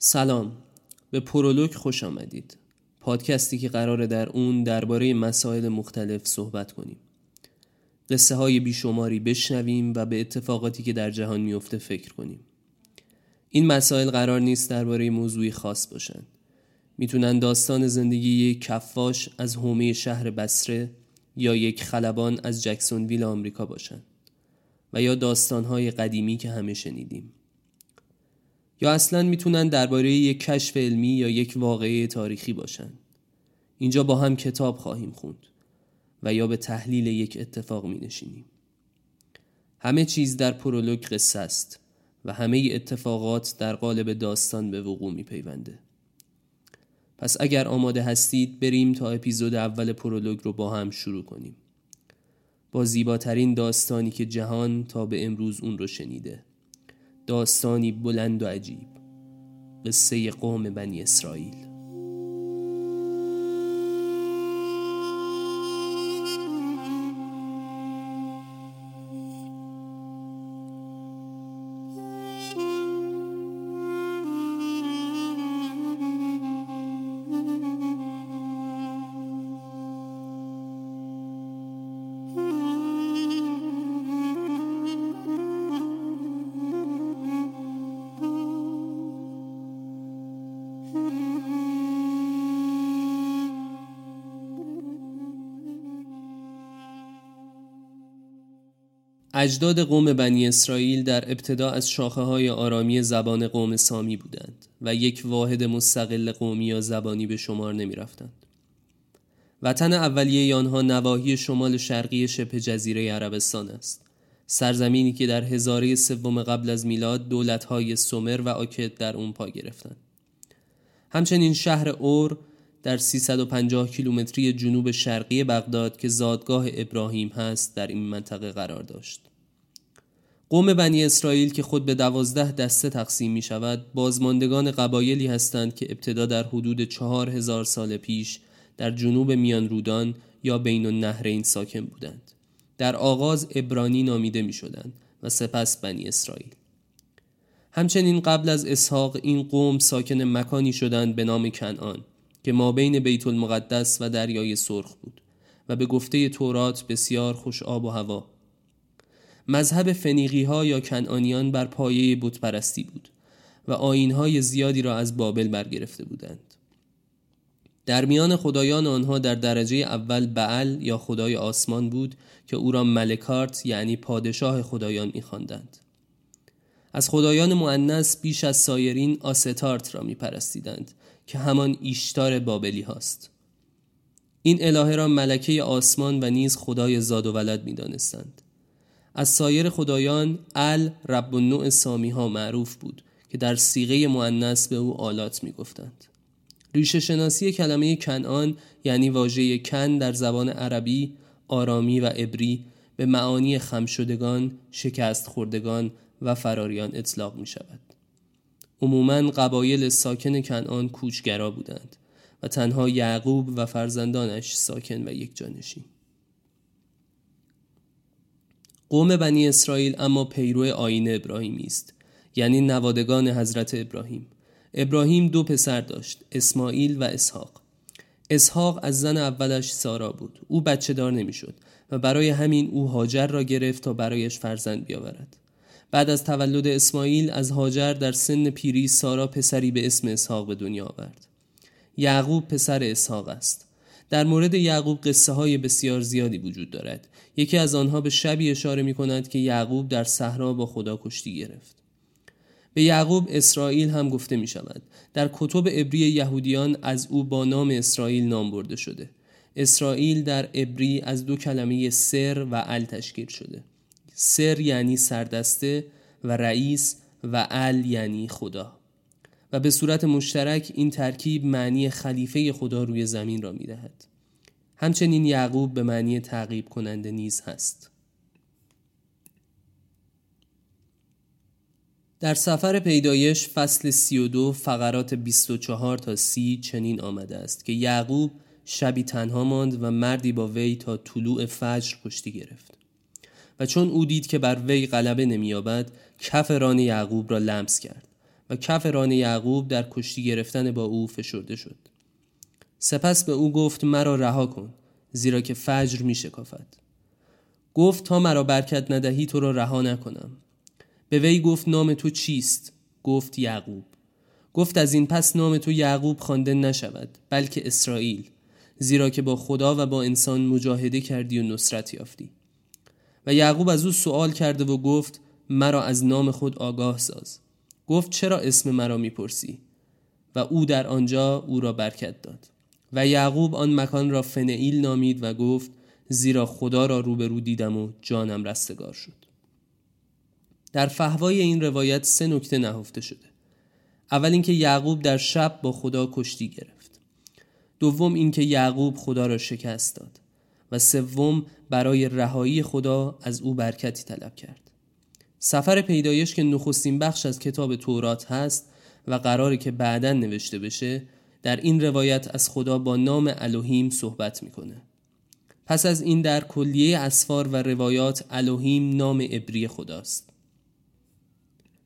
سلام. به پرولوگ خوش آمدید. پادکستی که قراره در اون درباره مسائل مختلف صحبت کنیم. قصه های بیشماری بشنویم و به اتفاقاتی که در جهان میفته فکر کنیم. این مسائل قرار نیست درباره موضوعی خاص باشن. می‌تونن داستان زندگی یک کفاش از حومه شهر بسره یا یک خلبان از جکسون ویل آمریکا باشن و یا داستانهای قدیمی که همه شنیدیم. یا اصلا می‌تونن درباره یک کشف علمی یا یک واقعه تاریخی باشن اینجا با هم کتاب خواهیم خوند و یا به تحلیل یک اتفاق می نشینیم. همه چیز در پرولوگ قصه است و همه اتفاقات در قالب داستان به وقوع می پیونده. پس اگر آماده هستید بریم تا اپیزود اول پرولوگ رو با هم شروع کنیم. با زیباترین داستانی که جهان تا به امروز اون رو شنیده. داستانی بلند و عجیب. قصه قوم بنی اسرائیل. اجداد قوم بنی اسرائیل در ابتدا از شاخه های آرامی زبان قوم سامی بودند و یک واحد مستقل قومی یا زبانی به شمار نمی رفتند. وطن اولیه آنها نواحی شمال شرقی شبه جزیره عربستان است. سرزمینی که در هزاره سوم قبل از میلاد دولت‌های سومر و آکد در اون پا گرفتند. همچنین شهر اور در 350 کیلومتری جنوب شرقی بغداد که زادگاه ابراهیم هست در این منطقه قرار داشت. قوم بنی اسرائیل که خود به دوازده دسته تقسیم می شود بازماندگان قبایلی هستند که ابتدا در حدود چهار هزار سال پیش در جنوب میان رودان یا بین النهرین ساکن بودند. در آغاز ابرانی نامیده می شدند و سپس بنی اسرائیل. همچنین قبل از اسحاق این قوم ساکن مکانی شدند به نام کنعان که ما بین بیت المقدس و دریای سرخ بود و به گفته تورات بسیار خوش آب و هوا مذهب فنیقی ها یا کنعانیان بر پایه بتپرستی بود و آین زیادی را از بابل برگرفته بودند در میان خدایان آنها در درجه اول بعل یا خدای آسمان بود که او را ملکارت یعنی پادشاه خدایان میخواندند. از خدایان معنس بیش از سایرین آستارت را میپرستیدند که همان ایشتار بابلی هاست. این الهه را ملکه آسمان و نیز خدای زاد و ولد می دانستند. از سایر خدایان ال رب النوع سامی ها معروف بود که در سیغه معنس به او آلات می گفتند. ریشه شناسی کلمه کنعان یعنی واژه کن در زبان عربی، آرامی و عبری به معانی خمشدگان، شکست خوردگان و فراریان اطلاق می شود. عموما قبایل ساکن کنعان کوچگرا بودند و تنها یعقوب و فرزندانش ساکن و یک جانشین. قوم بنی اسرائیل اما پیرو آین ابراهیمی است یعنی نوادگان حضرت ابراهیم. ابراهیم دو پسر داشت اسماعیل و اسحاق. اسحاق از زن اولش سارا بود. او بچه دار نمی‌شد و برای همین او هاجر را گرفت تا برایش فرزند بیاورد. بعد از تولد اسماعیل از هاجر در سن پیری سارا پسری به اسم اسحاق به دنیا آورد. یعقوب پسر اسحاق است. در مورد یعقوب قصه های بسیار زیادی وجود دارد. یکی از آنها به شبی اشاره می کند که یعقوب در صحرا با خدا کشتی گرفت. به یعقوب اسرائیل هم گفته می شود در کتب عبری یهودیان از او با نام اسرائیل نام برده شده. اسرائیل در عبری از دو کلمه سر و ال تشکیل شده. سر یعنی سردسته و رئیس و ال یعنی خدا. و به صورت مشترک این ترکیب معنی خلیفه خدا روی زمین را می دهد. همچنین یعقوب به معنی تعقیب کننده نیز هست. در سفر پیدایش فصل 32 فقرات 24 تا 30 چنین آمده است که یعقوب شبی تنها ماند و مردی با وی تا طلوع فجر کشتی گرفت و چون او دید که بر وی غلبه نمییابد کف ران یعقوب را لمس کرد و کف ران یعقوب در کشتی گرفتن با او فشرده شد. سپس به او گفت مرا رها کن زیرا که فجر می شکافد. گفت تا مرا برکت ندهی تو را رها نکنم. به وی گفت نام تو چیست؟ گفت یعقوب. گفت از این پس نام تو یعقوب خوانده نشود بلکه اسرائیل زیرا که با خدا و با انسان مجاهده کردی و نصرت یافتی. و یعقوب از او سوال کرده و گفت مرا از نام خود آگاه ساز. گفت چرا اسم مرا می‌پرسی؟ و او در آنجا او را برکت داد. و یعقوب آن مکان را فنئیل نامید و گفت زیرا خدا را روبرو دیدم و جانم رستگار شد. در فهوای این روایت سه نکته نهفته شده. اول اینکه یعقوب در شب با خدا کشتی گرفت. دوم اینکه یعقوب خدا را شکست داد. و سوم برای رهایی خدا از او برکتی طلب کرد. سفر پیدایش که نخستین بخش از کتاب تورات هست و قراره که بعدا نوشته بشه در این روایت از خدا با نام الوهیم صحبت می‌کنه. پس از این در کلیه اسفار و روایات الوهیم نام عبری خداست.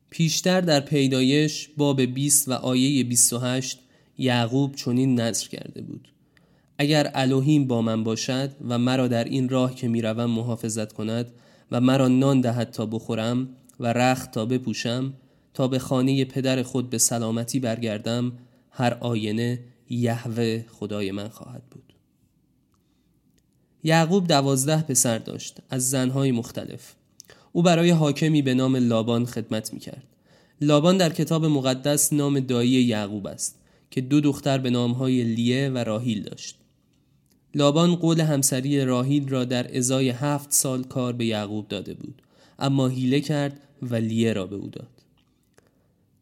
پیشتر در پیدایش باب 20 و آیه 28 یعقوب چنین نظر کرده بود. اگر الوهیم با من باشد و مرا در این راه که می‌روم محافظت کند و مرا نان دهد تا بخورم و رخت تا بپوشم تا به خانه پدر خود به سلامتی برگردم هر آینه یهوه خدای من خواهد بود یعقوب دوازده پسر داشت از زنهای مختلف او برای حاکمی به نام لابان خدمت می کرد. لابان در کتاب مقدس نام دایی یعقوب است که دو دختر به نامهای لیه و راهیل داشت. لابان قول همسری راهیل را در ازای هفت سال کار به یعقوب داده بود اما هیله کرد و لیه را به او داد.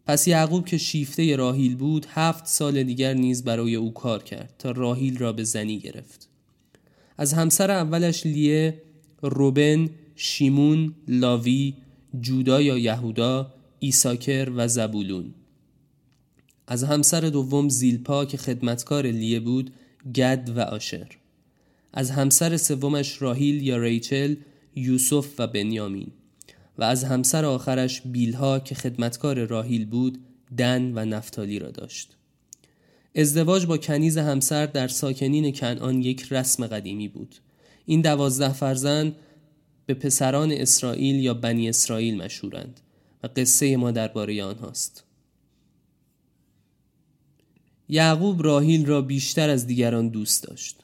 پس یعقوب که شیفته راهیل بود هفت سال دیگر نیز برای او کار کرد تا راهیل را به زنی گرفت. از همسر اولش لیه روبن شیمون، لاوی، جودا یا یهودا، ایساکر و زبولون از همسر دوم زیلپا که خدمتکار لیه بود گد و آشر از همسر سومش راهیل یا ریچل یوسف و بنیامین. و از همسر آخرش بیلها که خدمتکار راهیل بود دن و نفتالی را داشت. ازدواج با کنیز همسر در ساکنین کنعان یک رسم قدیمی بود. این دوازده فرزند به پسران اسرائیل یا بنی اسرائیل مشهورند و قصه ما درباره آنهاست. یعقوب راهیل را بیشتر از دیگران دوست داشت.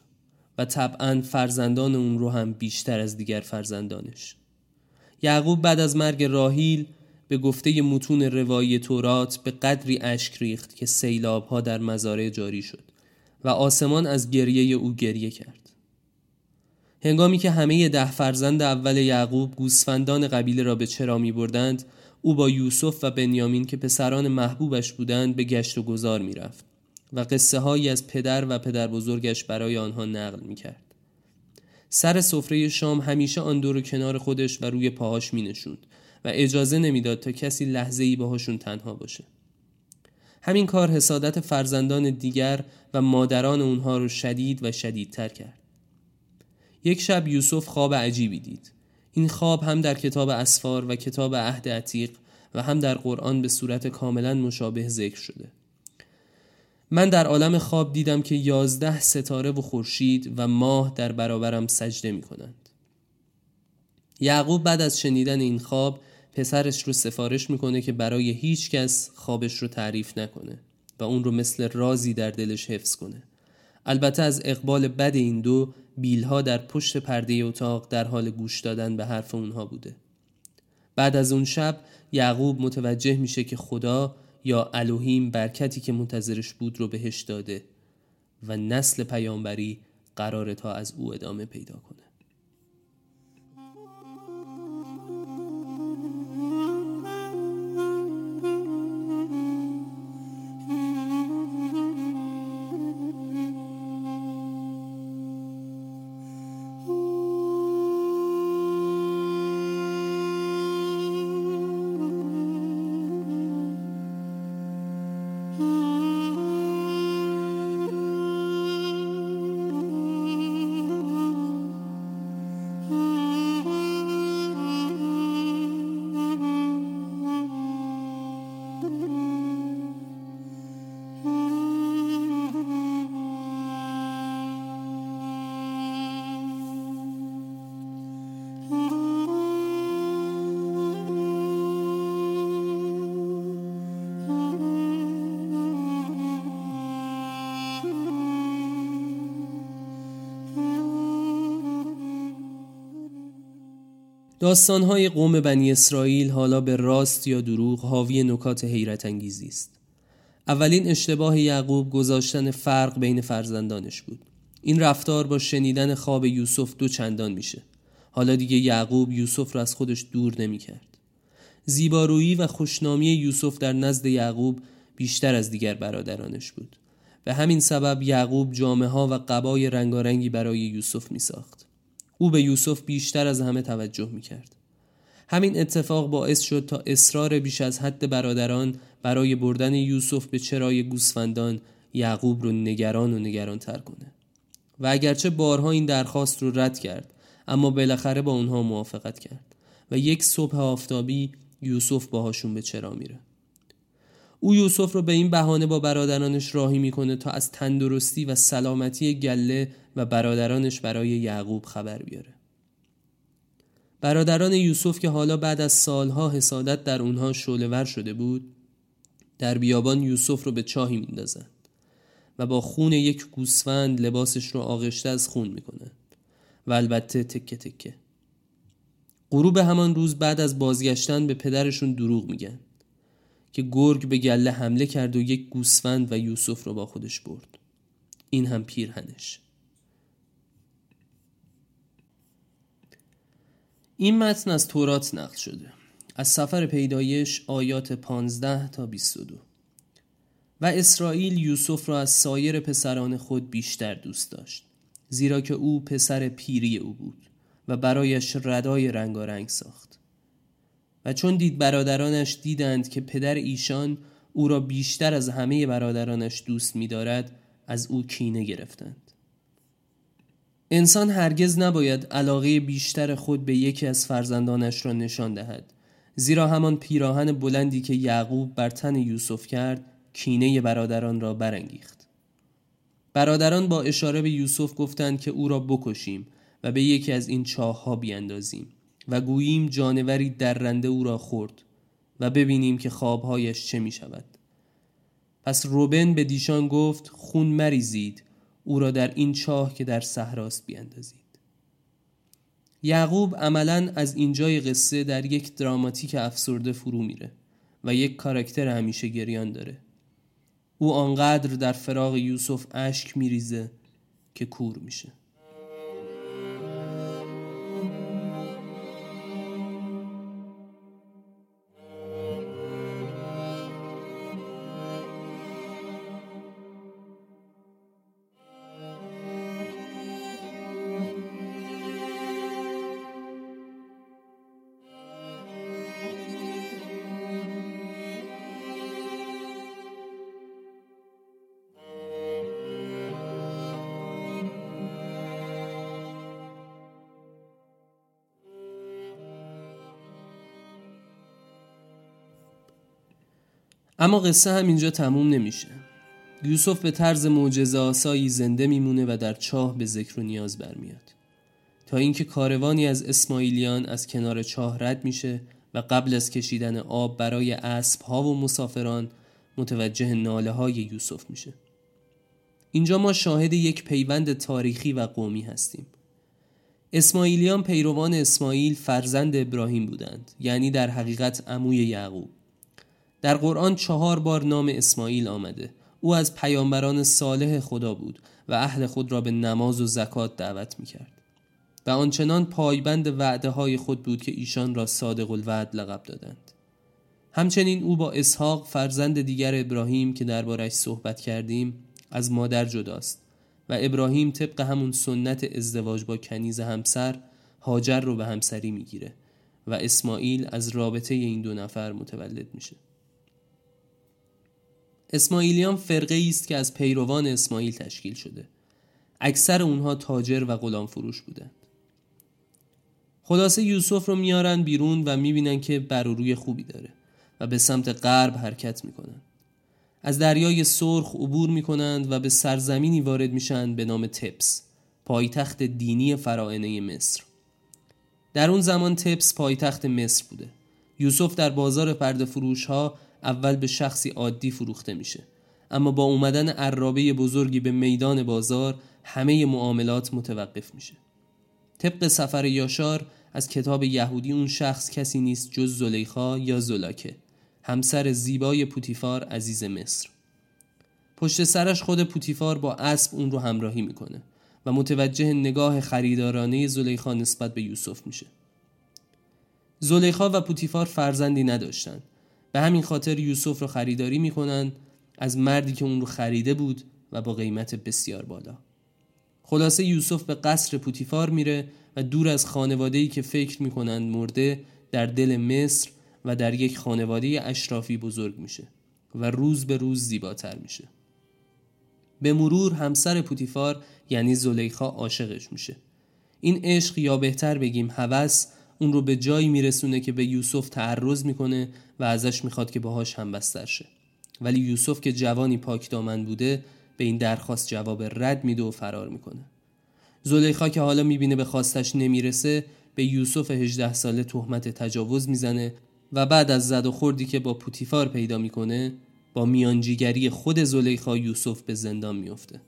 و طبعا فرزندان اون رو هم بیشتر از دیگر فرزندانش. یعقوب بعد از مرگ راهیل به گفته متون روایی تورات به قدری اشک ریخت که سیلاب ها در مزارع جاری شد و آسمان از گریه او گریه کرد. هنگامی که همه ده فرزند اول یعقوب گوسفندان قبیله را به چرا می بردند او با یوسف و بنیامین که پسران محبوبش بودند به گشت و گذار می رفت و قصه هایی از پدر و پدر بزرگش برای آنها نقل می کرد. سر سفره شام همیشه آن دور کنار خودش و روی پاهاش می نشوند و اجازه نمی‌داد تا کسی لحظه ای باهاشون تنها باشه. همین کار حسادت فرزندان دیگر و مادران اونها رو شدید و شدیدتر کرد. یک شب یوسف خواب عجیبی دید این خواب هم در کتاب اسفار و کتاب عهد عتیق و هم در قرآن به صورت کاملا مشابه ذکر شده من در عالم خواب دیدم که یازده ستاره و خورشید و ماه در برابرم سجده می کنند. یعقوب بعد از شنیدن این خواب پسرش رو سفارش می‌کنه که برای هیچ کس خوابش رو تعریف نکنه و اون رو مثل رازی در دلش حفظ کنه البته از اقبال بد این دو بیلها در پشت پرده اتاق در حال گوش دادن به حرف اونها بوده بعد از اون شب یعقوب متوجه میشه که خدا یا الوهیم برکتی که منتظرش بود رو بهش داده و نسل پیامبری قراره تا از او ادامه پیدا کنه. داستانهای قوم بنی اسرائیل حالا به راست یا دروغ حاوی نکات حیرت انگیزی است. اولین اشتباه یعقوب گذاشتن فرق بین فرزندانش بود. این رفتار با شنیدن خواب یوسف دو چندان میشه. حالا دیگه یعقوب یوسف را از خودش دور نمی‌کرد. زیبارویی و خوشنامی یوسف در نزد یعقوب بیشتر از دیگر برادرانش بود. به همین سبب یعقوب جامعه ها و قبای رنگارنگی برای یوسف می ساخت. او به یوسف بیشتر از همه توجه می کرد. همین اتفاق باعث شد تا اصرار بیش از حد برادران برای بردن یوسف به چرای گوسفندان یعقوب رو نگران و نگران تر کنه. و اگرچه بارها این درخواست رو رد کرد اما بالاخره با اونها موافقت کرد و یک صبح آفتابی یوسف باهاشون به چرا میره. او یوسف رو به این بهانه با برادرانش راهی می‌کنه تا از تندرستی و سلامتی گله و برادرانش برای یعقوب خبر بیاره. برادران یوسف که حالا بعد از سالها حسادت در اونها شولور شده بود در بیابان یوسف رو به چاهی میندازند و با خون یک گوسفند لباسش رو آغشته از خون می‌کنه و البته تکه تکه غروب همان روز بعد از بازگشتن به پدرشون دروغ میگن که گرگ به گله حمله کرد و یک گوسفند و یوسف رو با خودش برد. این هم پیرهنش. این متن از تورات نقل شده. از سفر پیدایش آیات 15 تا 22 و اسرائیل یوسف را از سایر پسران خود بیشتر دوست داشت زیرا که او پسر پیری او بود و برایش ردای رنگارنگ ساخت. و چون دید برادرانش دیدند که پدر ایشان او را بیشتر از همه برادرانش دوست می‌دارد از او کینه گرفتند. انسان هرگز نباید علاقه بیشتر خود به یکی از فرزندانش را نشان دهد زیرا همان پیراهن بلندی که یعقوب بر تن یوسف کرد کینه برادران را برانگیخت. برادران با اشاره به یوسف گفتند که او را بکشیم و به یکی از این چاه ها بیاندازیم. و گوییم جانوری درنده او را خورد و ببینیم که خوابهایش چه می شود پس روبن به دیشان گفت خون مریزید او را در این چاه که در صحراست بیاندازید یعقوب عملا از اینجای قصه در یک دراماتیک افسرده فرو میره و یک کاراکتر همیشه گریان داره. او آنقدر در فراغ یوسف اشک میریزه که کور میشه. اما قصه هم اینجا تموم نمیشه. یوسف به طرز معجزه آسایی زنده میمونه و در چاه به ذکر و نیاز برمیاد. تا اینکه کاروانی از اسماعیلیان از کنار چاه رد میشه و قبل از کشیدن آب برای اسب ها و مسافران متوجه ناله های یوسف میشه. اینجا ما شاهد یک پیوند تاریخی و قومی هستیم. اسماعیلیان پیروان اسماعیل فرزند ابراهیم بودند یعنی در حقیقت عموی یعقوب. در قرآن چهار بار نام اسماعیل آمده. او از پیامبران صالح خدا بود و اهل خود را به نماز و زکات دعوت می کرد و آنچنان پایبند وعده های خود بود که ایشان را صادق الوعد لقب دادند. همچنین او با اسحاق فرزند دیگر ابراهیم که دربارش صحبت کردیم از مادر جداست و ابراهیم طبق همون سنت ازدواج با کنیز همسر هاجر رو به همسری می‌گیره و اسماعیل از رابطه این دو نفر متولد میشه. اسماعیلیان فرقه است که از پیروان اسماعیل تشکیل شده. اکثر اونها تاجر و غلام فروش بودند. خلاصه یوسف رو میارن بیرون و می‌بینن که بروروی خوبی داره و به سمت غرب حرکت می‌کنن. از دریای سرخ عبور می‌کنند و به سرزمینی وارد میشن به نام تپس پایتخت دینی فرائنه مصر. در اون زمان تپس پایتخت مصر بوده. یوسف در بازار پرده فروش ها اول به شخصی عادی فروخته میشه. اما با اومدن عرابه بزرگی به میدان بازار همه معاملات متوقف میشه. طبق سفر یاشار از کتاب یهودی اون شخص کسی نیست جز زلیخا یا زلاکه همسر زیبای پوتیفار عزیز مصر. پشت سرش خود پوتیفار با اسب اون رو همراهی می‌کنه و متوجه نگاه خریدارانه زلیخا نسبت به یوسف میشه. زلیخا و پوتیفار فرزندی نداشتند به همین خاطر یوسف رو خریداری می‌کنن از مردی که اون رو خریده بود و با قیمت بسیار بالا. خلاصه یوسف به قصر پوتیفار میره و دور از خانواده‌ای که فکر می‌کنند مرده در دل مصر و در یک خانواده اشرافی بزرگ میشه و روز به روز زیباتر میشه. به مرور همسر پوتیفار یعنی زلیخا عاشقش میشه. این عشق یا بهتر بگیم هوس اون رو به جایی میرسونه که به یوسف تعرض می‌کنه و ازش می‌خواد که باهاش هم بستر شه. ولی یوسف که جوانی پاک دامن بوده به این درخواست جواب رد میده و فرار می‌کنه. زلیخا که حالا می‌بینه به خواستش نمی‌رسه به یوسف 18 ساله تهمت تجاوز می‌زنه و بعد از زد و خوردی که با پوتیفار پیدا می‌کنه با میانجیگری خود زلیخا یوسف به زندان میفته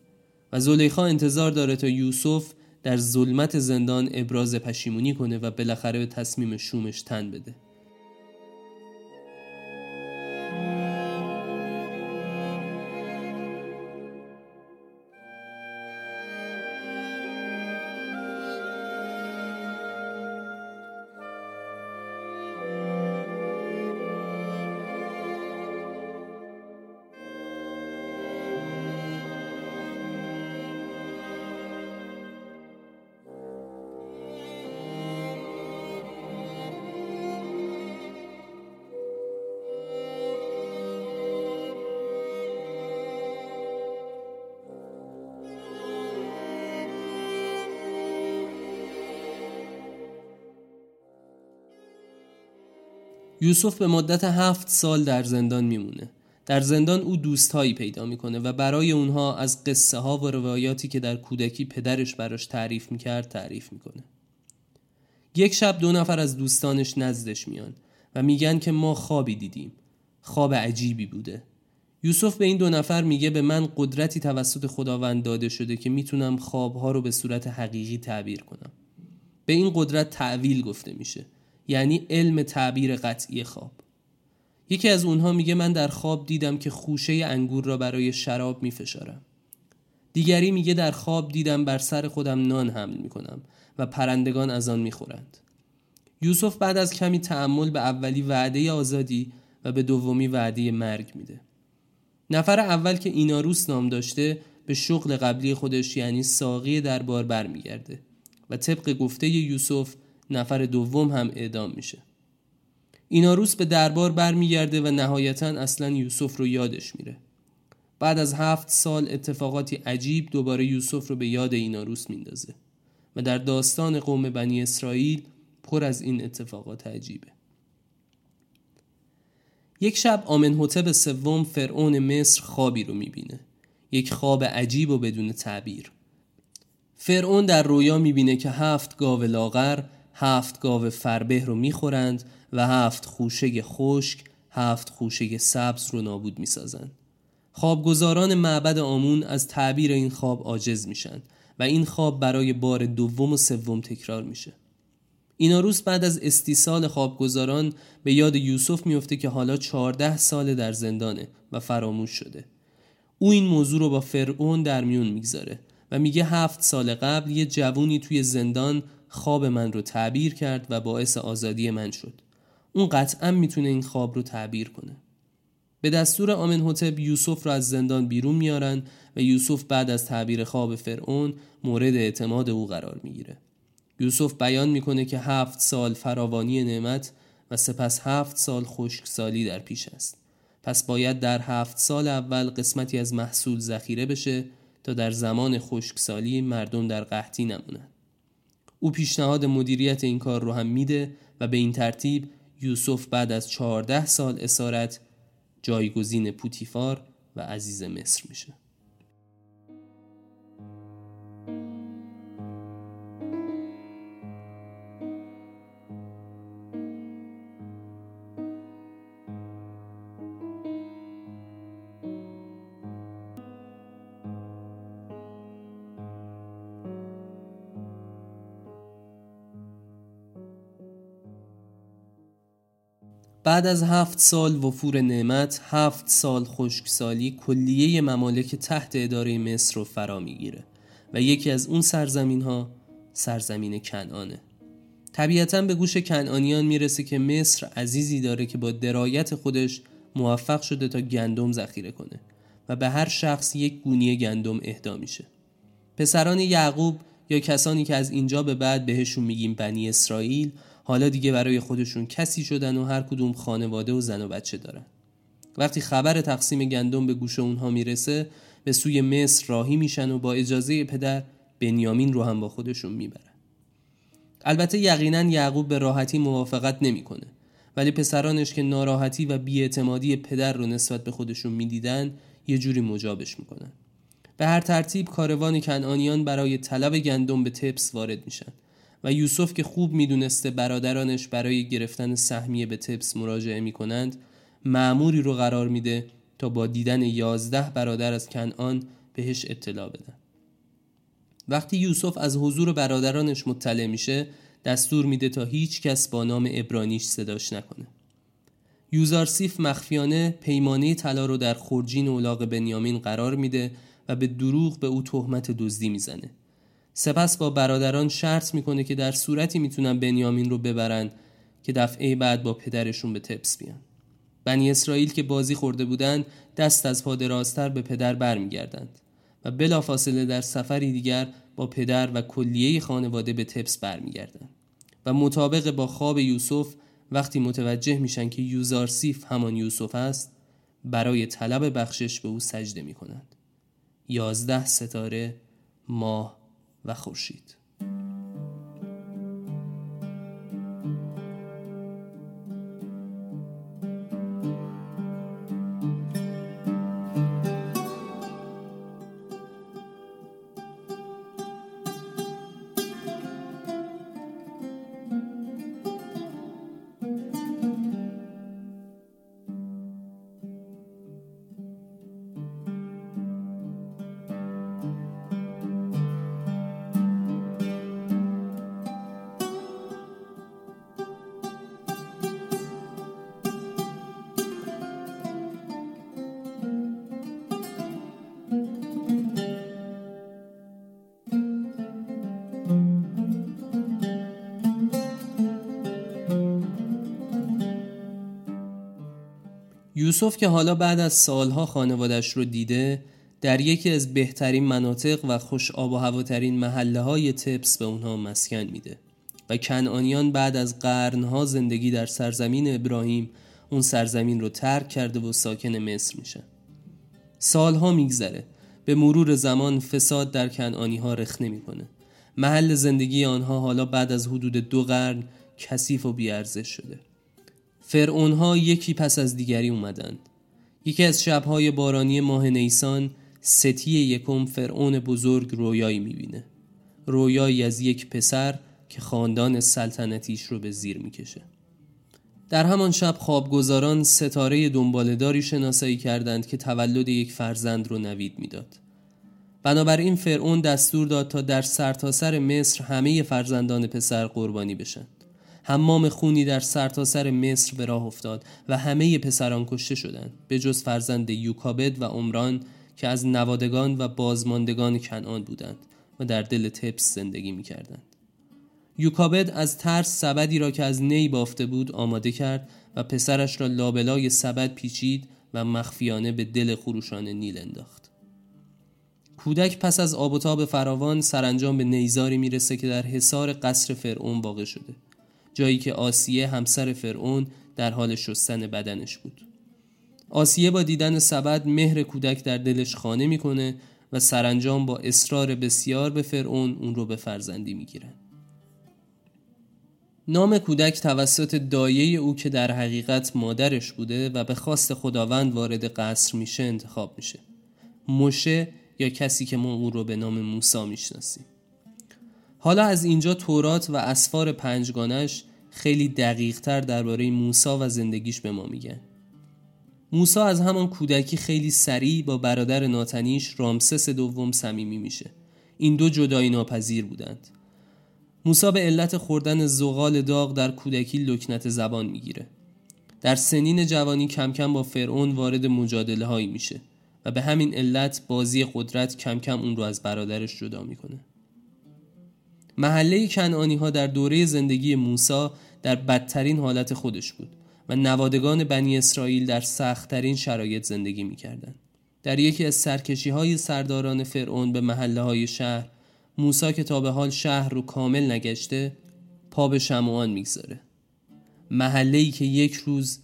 و زلیخا انتظار داره تا یوسف در ظلمت زندان ابراز پشیمونی کنه و بالاخره به تصمیم شومش تن بده. یوسف به مدت هفت سال در زندان میمونه. در زندان او دوستهایی پیدا می‌کنه و برای اونها از قصه ها و روایاتی که در کودکی پدرش براش تعریف می‌کرد تعریف می‌کنه. یک شب دو نفر از دوستانش نزدش میان و میگن که ما خوابی دیدیم. خواب عجیبی بوده. یوسف به این دو نفر میگه به من قدرتی توسط خداوند داده شده که می‌تونم خوابها رو به صورت حقیقی تعبیر کنم. به این قدرت تعویل گفته میشه. یعنی علم تعبیر قطعی خواب. یکی از اونها میگه من در خواب دیدم که خوشه انگور را برای شراب میفشارم. دیگری میگه در خواب دیدم بر سر خودم نان حمل می‌کنم و پرندگان از آن می‌خورند. یوسف بعد از کمی تعمل به اولی وعده آزادی و به دومی وعده مرگ میده. نفر اول که ایناروس نام داشته به شغل قبلی خودش یعنی ساقی دربار برمیگرده و طبق گفته یوسف نفر دوم هم اعدام میشه. ایناروس به دربار برمیگرده و نهایتا اصلا یوسف رو یادش میره. بعد از هفت سال اتفاقاتی عجیب دوباره یوسف رو به یاد ایناروس میندازه و در داستان قوم بنی اسرائیل پر از این اتفاقات عجیبه. یک شب آمنحتب سوم فرعون مصر خوابی رو می‌بینه. یک خواب عجیب و بدون تعبیر. فرعون در رویا می‌بینه که هفت گاو لاغر هفت گاو فربه رو می‌خورند و هفت خوشه خشک هفت خوشه سبز رو نابود می‌سازند. خوابگزاران معبد آمون از تعبیر این خواب عاجز میشن و این خواب برای بار دوم و سوم تکرار میشه. روز بعد از استیصال خوابگزاران به یاد یوسف میفته که حالا چهارده سال در زندانه و فراموش شده. او این موضوع رو با فرعون در میون می‌گذاره و میگه هفت سال قبل یه جوونی توی زندان خواب من رو تعبیر کرد و باعث آزادی من شد. اون قطعا می‌تونه این خواب رو تعبیر کنه. به دستور آمنحتب یوسف را از زندان بیرون میارن و یوسف بعد از تعبیر خواب فرعون مورد اعتماد او قرار می‌گیره. یوسف بیان می‌کنه که هفت سال فراوانی نعمت و سپس هفت سال خشکسالی در پیش است. پس باید در هفت سال اول قسمتی از محصول ذخیره بشه تا در زمان خشکسالی مردم در قحطی نمونند. او پیشنهاد مدیریت این کار رو هم میده و به این ترتیب یوسف بعد از چهارده سال اسارت جایگزین پوتیفار و عزیز مصر میشه. بعد از هفت سال وفور نعمت هفت سال خشکسالی کلیه ممالک تحت اداره مصر رو فرا می‌گیره و یکی از اون سرزمین ها سرزمین کنعانه. طبیعتا به گوش کنعانیان می‌رسه که مصر عزیزی داره که با درایت خودش موفق شده تا گندم ذخیره کنه و به هر شخص یک گونی گندم اهدا میشه. پسران یعقوب یا کسانی که از اینجا به بعد بهشون میگیم بنی اسرائیل حالا دیگه برای خودشون کسی شدن و هر کدوم خانواده و زن و بچه دارن. وقتی خبر تقسیم گندم به گوش اونها می‌رسه به سوی مصر راهی میشن و با اجازه پدر بنیامین رو هم با خودشون می‌برن. البته یقینا یعقوب به راحتی موافقت نمی‌کنه. ولی پسرانش که ناراحتی و بیاعتمادی پدر رو نسبت به خودشون می‌دیدن یه جوری مجابش می‌کنن. به هر ترتیب کاروان کنعانیان برای طلب گندم به تپس وارد میشن. و یوسف که خوب می‌دونسته برادرانش برای گرفتن سهمیه به تپس مراجعه می‌کنند معموری رو قرار میده تا با دیدن یازده برادر از کنعان بهش اطلاع بدن. وقتی یوسف از حضور برادرانش مطلع میشه دستور میده تا هیچ کس با نام ابرانیش صداش نکنه. یوزارسیف مخفیانه پیمانه طلا رو در خورجین اولاغ بنیامین قرار میده و به دروغ به او تهمت دزدی می‌زنه. سپس با برادران شرط می‌کنه که در صورتی می‌تونن بنیامین رو ببرن که دفعه بعد با پدرشون به تپس بیان. بنی اسرائیل که بازی خورده بودند دست از پا درازتر به پدر برمیگردند و بلافاصله در سفری دیگر با پدر و کلیه خانواده به تپس برمیگردند و مطابق با خواب یوسف وقتی متوجه میشن که یوزارسیف همان یوسف است برای طلب بخشش به او سجده می‌کنند. یازده ستاره ماه و خورشید. یوسف که حالا بعد از سالها خانوادش رو دیده در یکی از بهترین مناطق و خوش آب و هواترین محله های تپس به اونها مسکن میده و کنعانیان بعد از قرنها زندگی در سرزمین ابراهیم اون سرزمین رو ترک کرده و ساکن مصر میشن. سالها میگذره. به مرور زمان فساد در کنعانی ها رخ نمی‌کنه محل زندگی آنها حالا بعد از حدود دو قرن کثیف و بیارزش شده. فرعون ها یکی پس از دیگری اومدند یکی از شبهای بارانی ماه نیسان ستی یکم فرعون بزرگ رویایی می‌بینه رویایی از یک پسر که خاندان سلطنتیش رو به زیر می‌کشه در همان شب خوابگزاران ستاره دنبالداری شناسایی کردند که تولد یک فرزند رو نوید می‌داد. بنابراین فرعون دستور داد تا در سرتاسر سر مصر همه فرزندان پسر قربانی بشن. حمام خونی در سرتاسر سر مصر به راه افتاد و همه پسران کشته شدند به جز فرزند یوکابد و عمران که از نوادگان و بازماندگان کنعان بودند و در دل تپس زندگی می کردند. یوکابد از ترس سبدی را که از نی بافته بود آماده کرد و پسرش را لابلای سبد پیچید و مخفیانه به دل خروشان نیل انداخت. کودک پس از آب و تاب فراوان سرانجام به نیزاری می‌رسه که در حصار قصر فرعون واقع شده. جایی که آسیه همسر فرعون در حال شستن بدنش بود. آسیه با دیدن سبد مهر کودک در دلش خانه می‌کنه و سرانجام با اصرار بسیار به فرعون اون رو به فرزندی می‌گیرن. نام کودک توسط دایه او که در حقیقت مادرش بوده و به خواست خداوند وارد قصر میشه انتخاب میشه. مشه یا کسی که ما او رو به نام موسا می‌شناسیم. حالا از اینجا تورات و اسفار پنجگانش خیلی دقیقتر درباره موسا و زندگیش به ما میگن موسا از همان کودکی خیلی سریع با برادر ناتنیش رامسس دوم صمیمی میشه. این دو جدایی ناپذیر بودند. موسا به علت خوردن زغال داغ در کودکی لکنت زبان می‌گیره. در سنین جوانی کم کم با فرعون وارد مجادله هایی میشه و به همین علت بازی قدرت کم کم اون رو از برادرش جدا می‌کنه. محله کنعانی ها در دوره زندگی موسی در بدترین حالت خودش بود و نوادگان بنی اسرائیل در سختترین شرایط زندگی می‌کردند. در یکی از سرکشی های سرداران فرعون به محله های شهر موسا که تا به حال شهر رو کامل نگشته پا به شمعان می‌گذاره محله که یک روز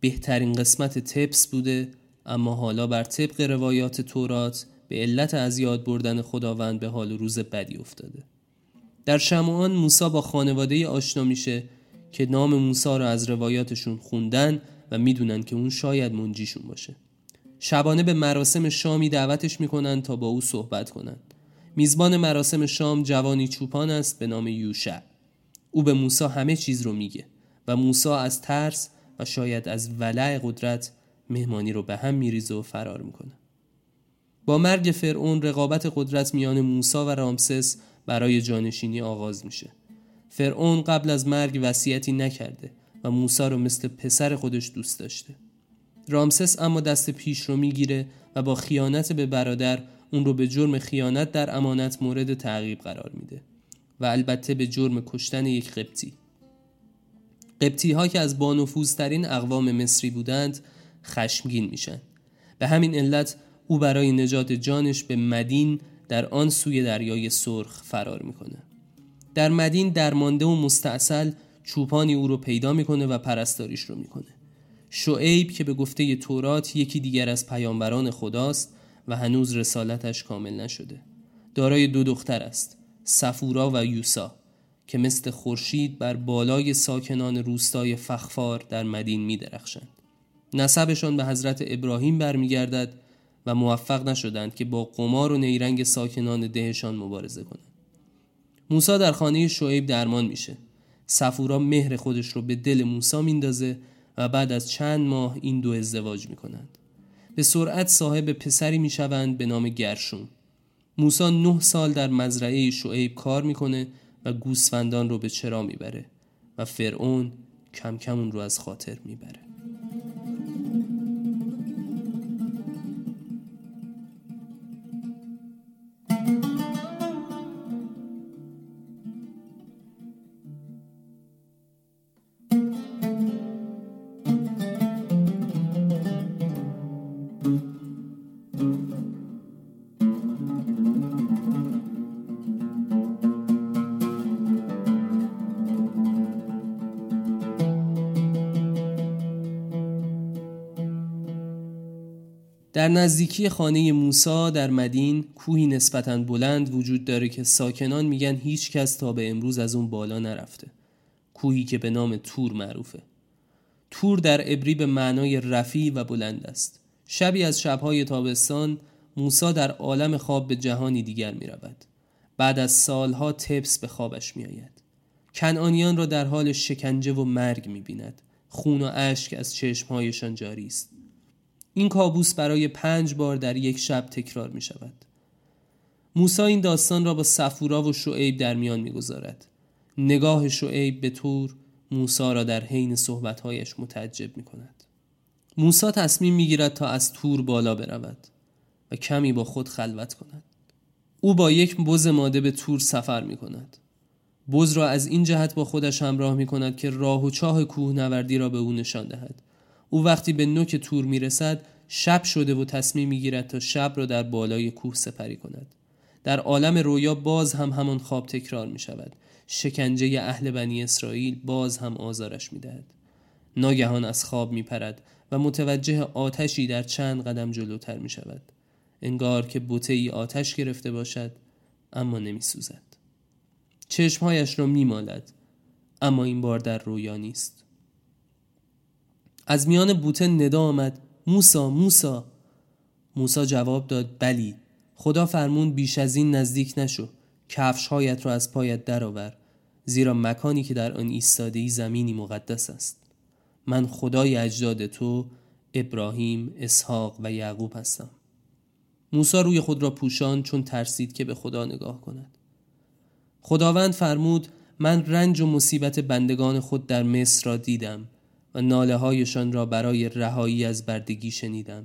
بهترین قسمت تپس بوده اما حالا بر طبق روایات تورات به علت از یاد بردن خداوند به حال روز بدی افتاده در شمعان موسا با خانواده آشنا میشه که نام موسا را از روایاتشون خوندن و می‌دونن که اون شاید منجیشون باشه. شبانه به مراسم شامی دعوتش می‌کنن تا با او صحبت کنند. میزبان مراسم شام جوانی چوپان است به نام یوشع. او به موسی همه چیز رو میگه و موسی از ترس و شاید از ولع قدرت مهمانی رو به هم میریزه و فرار می‌کنه. با مرگ فرعون رقابت قدرت میان موسی و رامسس برای جانشینی آغاز میشه. فرعون قبل از مرگ وصیتی نکرده و موسی رو مثل پسر خودش دوست داشته. رامسس اما دست پیش رو می‌گیره و با خیانت به برادر اون رو به جرم خیانت در امانت مورد تعقیب قرار میده و البته به جرم کشتن یک قبطی. قبطی ها که از بانفوذترین اقوام مصری بودند خشمگین میشن. به همین علت او برای نجات جانش به مدین در آن سوی دریای سرخ فرار می‌کنه. در مدین درمانده و مستاصل چوپانی او رو پیدا می‌کنه و پرستاریش رو می‌کنه. شعیب که به گفته تورات یکی دیگر از پیامبران خداست و هنوز رسالتش کامل نشده. دارای دو دختر است سفورا و یوسا که مثل خورشید بر بالای ساکنان روستای فخفار در مدین می درخشند. نسبشان به حضرت ابراهیم برمیگردد و موفق نشدند که با قمار و نیرنگ ساکنان دهشان مبارزه کنند. موسا در خانه شعیب درمان میشه. سفورا مهر خودش رو به دل موسا میندازه و بعد از چند ماه این دو ازدواج می‌کنند. به سرعت صاحب پسری می‌شوند به نام گرشون. موسا نه سال در مزرعه شعیب کار می‌کنه و گوسفندان رو به چرا می‌بره و فرعون کم کم اون رو از خاطر می‌بره در نزدیکی خانه موسا در مدین کوهی نسبتا بلند وجود داره که ساکنان میگن هیچ کس تا به امروز از اون بالا نرفته کوهی که به نام تور معروفه تور در عبری به معنای رفی و بلند است شبی از شبهای تابستان موسا در عالم خواب به جهانی دیگر می رود. بعد از سالها تپس به خوابش می آید. کنعانیان را در حال شکنجه و مرگ می بیند. خون و اشک از چشمهایشان جاری است. این کابوس برای پنج بار در یک شب تکرار می شود. موسا این داستان را با سفورا و شعیب در میان می‌گذارد. نگاه شعیب به طور موسا را در حین صحبتهایش متعجب می کند. موسا تصمیم می گیرد تا از تور بالا برود و کمی با خود خلوت کند. او با یک بز ماده به تور سفر می کند. بز را از این جهت با خودش همراه می کند که راه و چاه کوه نوردی را به او نشان دهد او وقتی به نوک تور می‌رسد شب شده و تصمیم می‌گیرد تا شب را در بالای کوه سپری کند. در عالم رویا باز هم همان خواب تکرار می شود شکنجه اهل بنی اسرائیل باز هم آزارش می دهد. ناگهان از خواب می پرد و متوجه آتشی در چند قدم جلوتر می شود انگار که بوته ای آتش گرفته باشد اما نمی سوزد چشمهایش را می مالد اما این بار در رویا نیست. از میان بوته ندا آمد. موسا موسا. موسا جواب داد بلی. خدا فرمون بیش از این نزدیک نشو. کفشهایت را از پایت درآور. زیرا مکانی که در آن ایستاده ای زمینی مقدس است. من خدای اجداد تو ابراهیم اسحاق و یعقوب هستم. موسا روی خود را پوشان چون ترسید که به خدا نگاه کند. خداوند فرمود من رنج و مصیبت بندگان خود در مصر را دیدم. و ناله هایشان را برای رهایی از بردگی شنیدم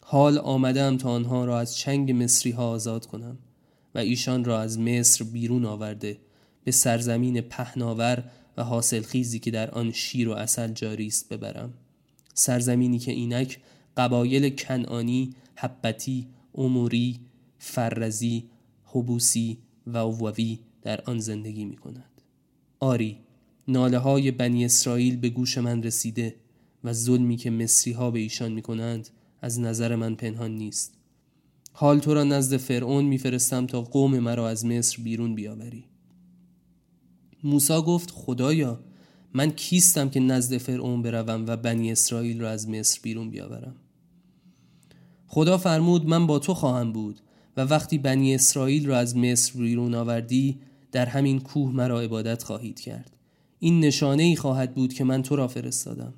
حال آمدم تا آنها را از چنگ مصری ها آزاد کنم و ایشان را از مصر بیرون آورده به سرزمین پهناور و حاصلخیزی که در آن شیر و اصل جاری است ببرم سرزمینی که اینک قبایل کنعانی، حبتی، اموری، فرزی، حبوسی و اووی در آن زندگی می کند. آری ناله های بنی اسرائیل به گوش من رسیده و ظلمی که مصری ها به ایشان می کنند از نظر من پنهان نیست. حال تو را نزد فرعون میفرستم تا قوم مرا از مصر بیرون بیاوری. موسا گفت خدایا من کیستم که نزد فرعون بروم و بنی اسرائیل را از مصر بیرون بیاورم؟ خدا فرمود من با تو خواهم بود و وقتی بنی اسرائیل را از مصر بیرون آوردی در همین کوه مرا عبادت خواهید کرد. این نشانه ای خواهد بود که من تو را فرستادم.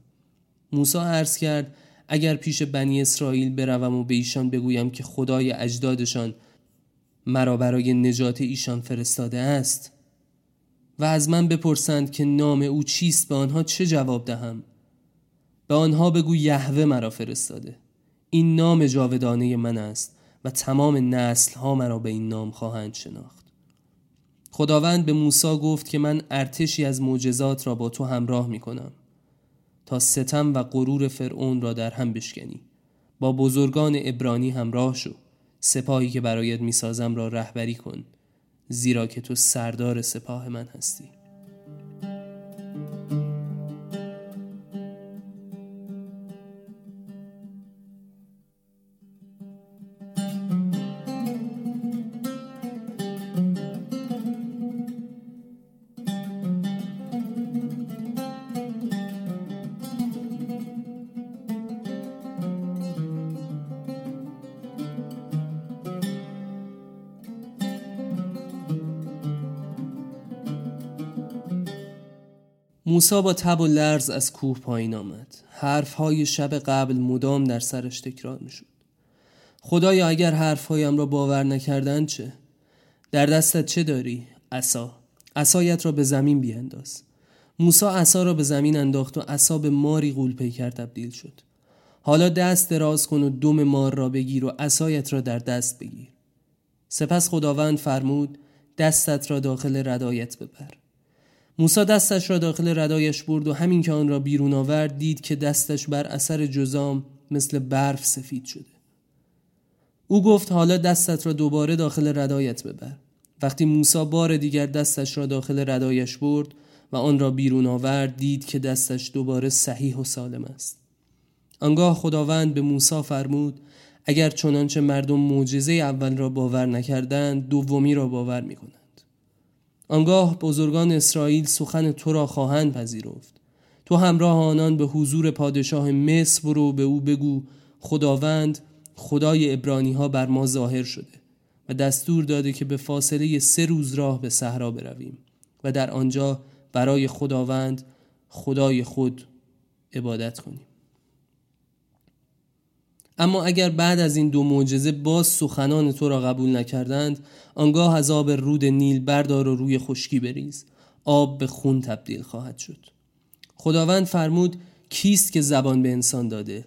موسی عرض کرد اگر پیش بنی اسرائیل بروم و به ایشان بگویم که خدای اجدادشان مرا برای نجات ایشان فرستاده است و از من بپرسند که نام او چیست به آنها چه جواب دهم؟ به آنها بگو یهوه مرا فرستاده. این نام جاودانه من است و تمام نسل ها مرا به این نام خواهند شناخت. خداوند به موسی گفت که من ارتشی از معجزات را با تو همراه می کنم تا ستم و غرور فرعون را در هم بشکنی. با بزرگان ابرانی همراه شو. سپاهی که برایت می‌سازم را رهبری کن زیرا که تو سردار سپاه من هستی. موسا با تب و لرز از کوه پایین آمد. حرفهای شب قبل مدام در سرش تکرار می شد خدایا اگر حرفهایم را باور نکردن چه؟ در دستت چه داری؟ عصا. عصایت را به زمین بیانداز. موسا عصا را به زمین انداخت و عصا به ماری غول پیکر تبدیل شد. حالا دست دراز کن و دم مار را بگیر و عصایت را در دست بگیر. سپس خداوند فرمود دستت را داخل ردایت ببر. موسا دستش را داخل ردایش برد و همین که آن را بیرون آورد دید که دستش بر اثر جزام مثل برف سفید شده. او گفت حالا دستت را دوباره داخل ردایت ببر. وقتی موسا بار دیگر دستش را داخل ردایش برد و آن را بیرون آورد دید که دستش دوباره صحیح و سالم است. آنگاه خداوند به موسا فرمود اگر چنانچه مردم معجزه اول را باور نکردند دومی را باور می‌کنند. آنگاه بزرگان اسرائیل سخن تو را خواهند پذیرفت. تو همراه آنان به حضور پادشاه مصر برو به او بگو خداوند خدای ابرانی ها بر ما ظاهر شده و دستور داده که به فاصله سه روز راه به صحرا برویم و در آنجا برای خداوند خدای خود عبادت کنیم. اما اگر بعد از این دو معجزه باز سخنان تو را قبول نکردند آنگاه از آب رود نیل بردار و روی خشکی بریز. آب به خون تبدیل خواهد شد. خداوند فرمود کیست که زبان به انسان داده؟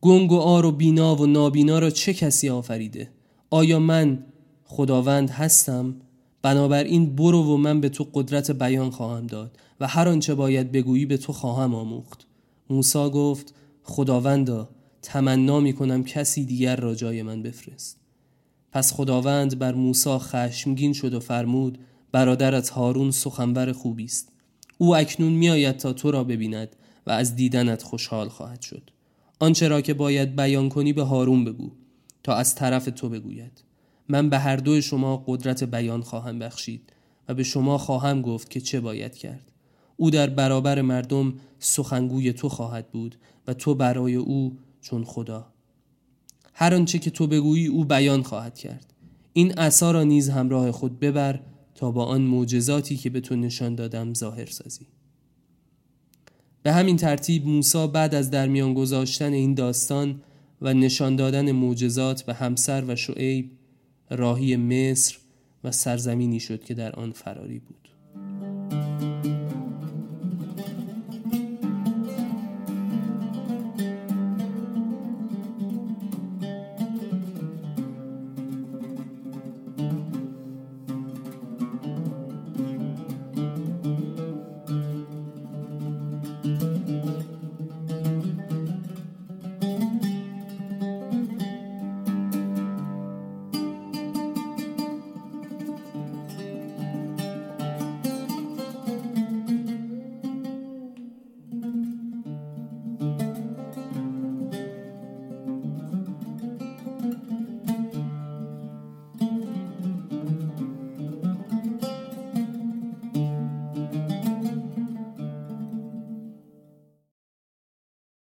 گنگ و آر و بینا و نابینا را چه کسی آفریده؟ آیا من خداوند هستم؟ بنابراین برو و من به تو قدرت بیان خواهم داد و هر آنچه باید بگویی به تو خواهم آموخت. موسی گفت خداوندا تمنا می کنم کسی دیگر را جای من بفرست. پس خداوند بر موسی خشمگین شد و فرمود برادرت هارون سخنور خوبی است. او اکنون میآید تا تو را ببیند و از دیدنت خوشحال خواهد شد. آنچه را که باید بیان کنی به هارون بگو تا از طرف تو بگوید. من به هر دو شما قدرت بیان خواهم بخشید و به شما خواهم گفت که چه باید کرد. او در برابر مردم سخنگوی تو خواهد بود و تو برای او چون خدا. هر آنچه که تو بگویی او بیان خواهد کرد. این عصا را نیز همراه خود ببر تا با آن معجزاتی که به تو نشان دادم ظاهر سازی. به همین ترتیب موسی بعد از در میان گذاشتن این داستان و نشان دادن معجزات به همسر و شعیب راهی مصر و سرزمینی شد که در آن فراری بود.